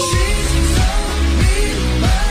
She's so mean,